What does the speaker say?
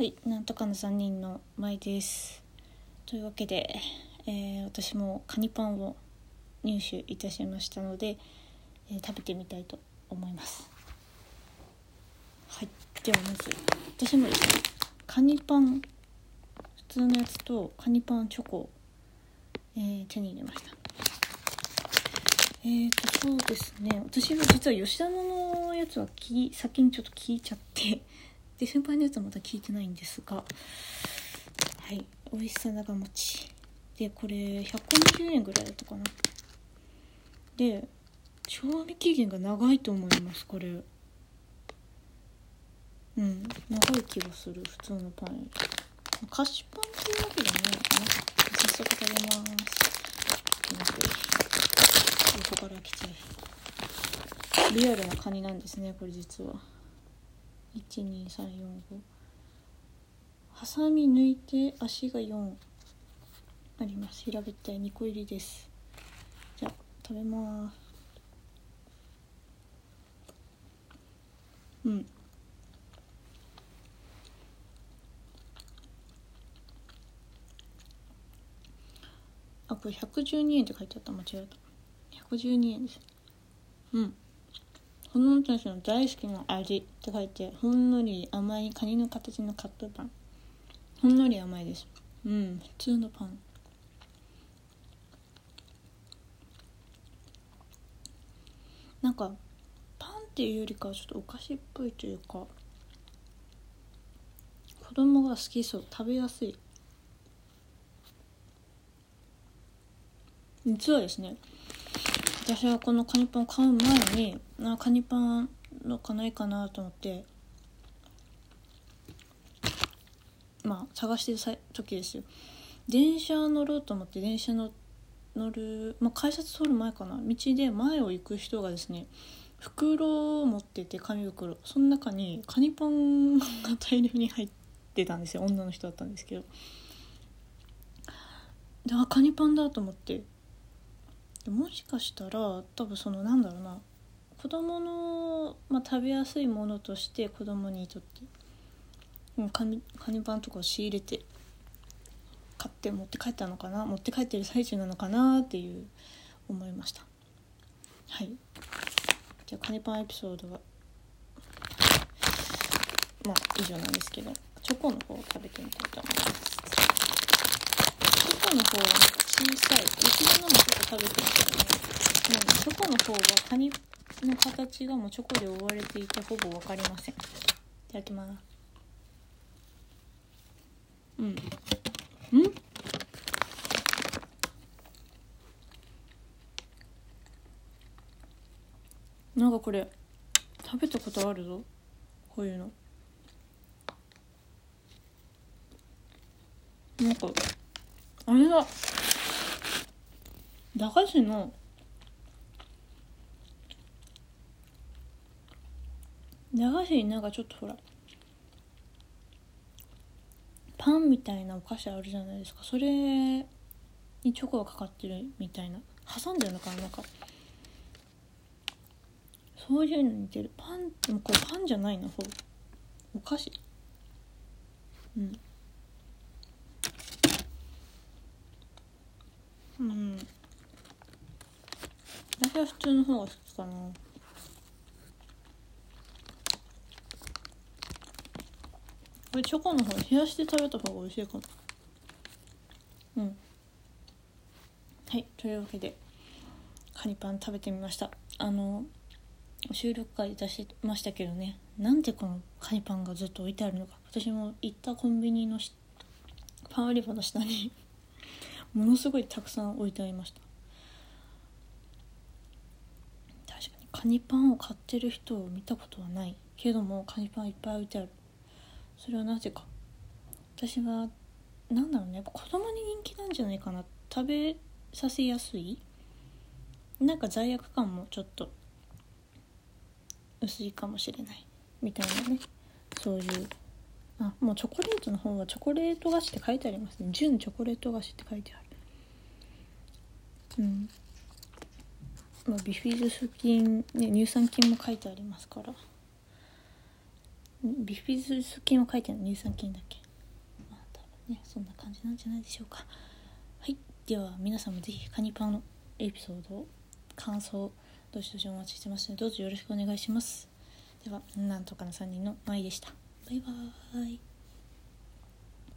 はい、なんとかの3人の舞です。というわけで、えー私もカニパンを入手いたしましたので、えー食べてみたいと思います。はい、ではまず私もですね、カニパン普通のやつとカニパンチョコを、えー手に入れました。えーとそうですね私は実は吉田のやつは先にちょっと聞いちゃってで先輩のやつはまだ聞いてないんですがはい。美味しさ長持ちでこれ120円ぐらいだったかな。で賞味期限が長いと思いますこれ。うん。長い気がする普通のパン菓子パンっていうわけじゃない。のかな早速食べます。すいません横から来ちゃうリアルなカニなんですねこれ実は。12345ハサミ抜いて足が4あります。平べったい2個入りです。じゃあ食べます。うん。あこれ112円って書いてあった。間違えた。112円です。うん。子供たちの大好きな味って書いてほんのり甘いカニの形のカットパン。ほんのり甘いです。うん普通のパン。なんかパンっていうよりかはちょっとお菓子っぽいというか子供が好きそう。食べやすい。実はですね私はこのカニパンを買う前にあカニパンのかないかなと思ってまあ探してる時ですよ。電車乗ろうと思って電車の乗る、まあ、改札通る前かな。道で前を行く人がですね袋を持ってて紙袋。その中にカニパンが大量に入ってたんですよ。女の人だったんですけど。であカニパンだと思ってもしかしたら多分そのなんだろうな子供の、まあ、食べやすいものとして子供にとってうカニカニパンとか仕入れて買って持って帰ったのかな持って帰ってる最中なのかなっていう思いました。はい。じゃあカニパンエピソードはまあ以上なんですけどチョコの方を食べてみたいと思います。チョコの方は小さい。一度のもちょっと食べてみたらね。もうチョコの方はカニの形がもうチョコで覆われていてほぼ分かりません。いただきます。うん。うん。なんかこれ食べたことあるぞ。こういうの。なんかあれだ。駄菓子の駄菓子になんかちょっとほらパンみたいなお菓子あるじゃないですか。それにチョコがかかってるみたいな。挟んでるのかななんか。そういうのに似てる。パンでもこれパンじゃないなほぼ。お菓子。うん。私は普通の方が好きかな。これチョコの方冷やして食べた方が美味しいかも。うん。はいというわけでカニパン食べてみました。あの収録会出しましたけどね。なんでこのカニパンがずっと置いてあるのか。私も行ったコンビニのパン売り場の下にものすごいたくさん置いてありました確かにカニパンを買ってる人を見たことはないけどもカニパンいっぱい置いてある。それはなぜか。私はなんだろうね。やっぱ子供に人気なんじゃないかな。食べさせやすい。なんか罪悪感もちょっと。薄いかもしれない。みたいなね。そういう。あもうチョコレートの方はチョコレート菓子って書いてありますね。純チョコレート菓子って書いてある。うん。まあビフィズス菌、ね、乳酸菌も書いてありますから。ビフィズス菌は書いてない乳酸菌だっけ？まあ多分ねそんな感じなんじゃないでしょうか。はい。では皆さんもぜひカニパンのエピソード感想どしどしお待ちしてますのでどうぞよろしくお願いします。ではなんとかの3人の舞でした。バイバーイ。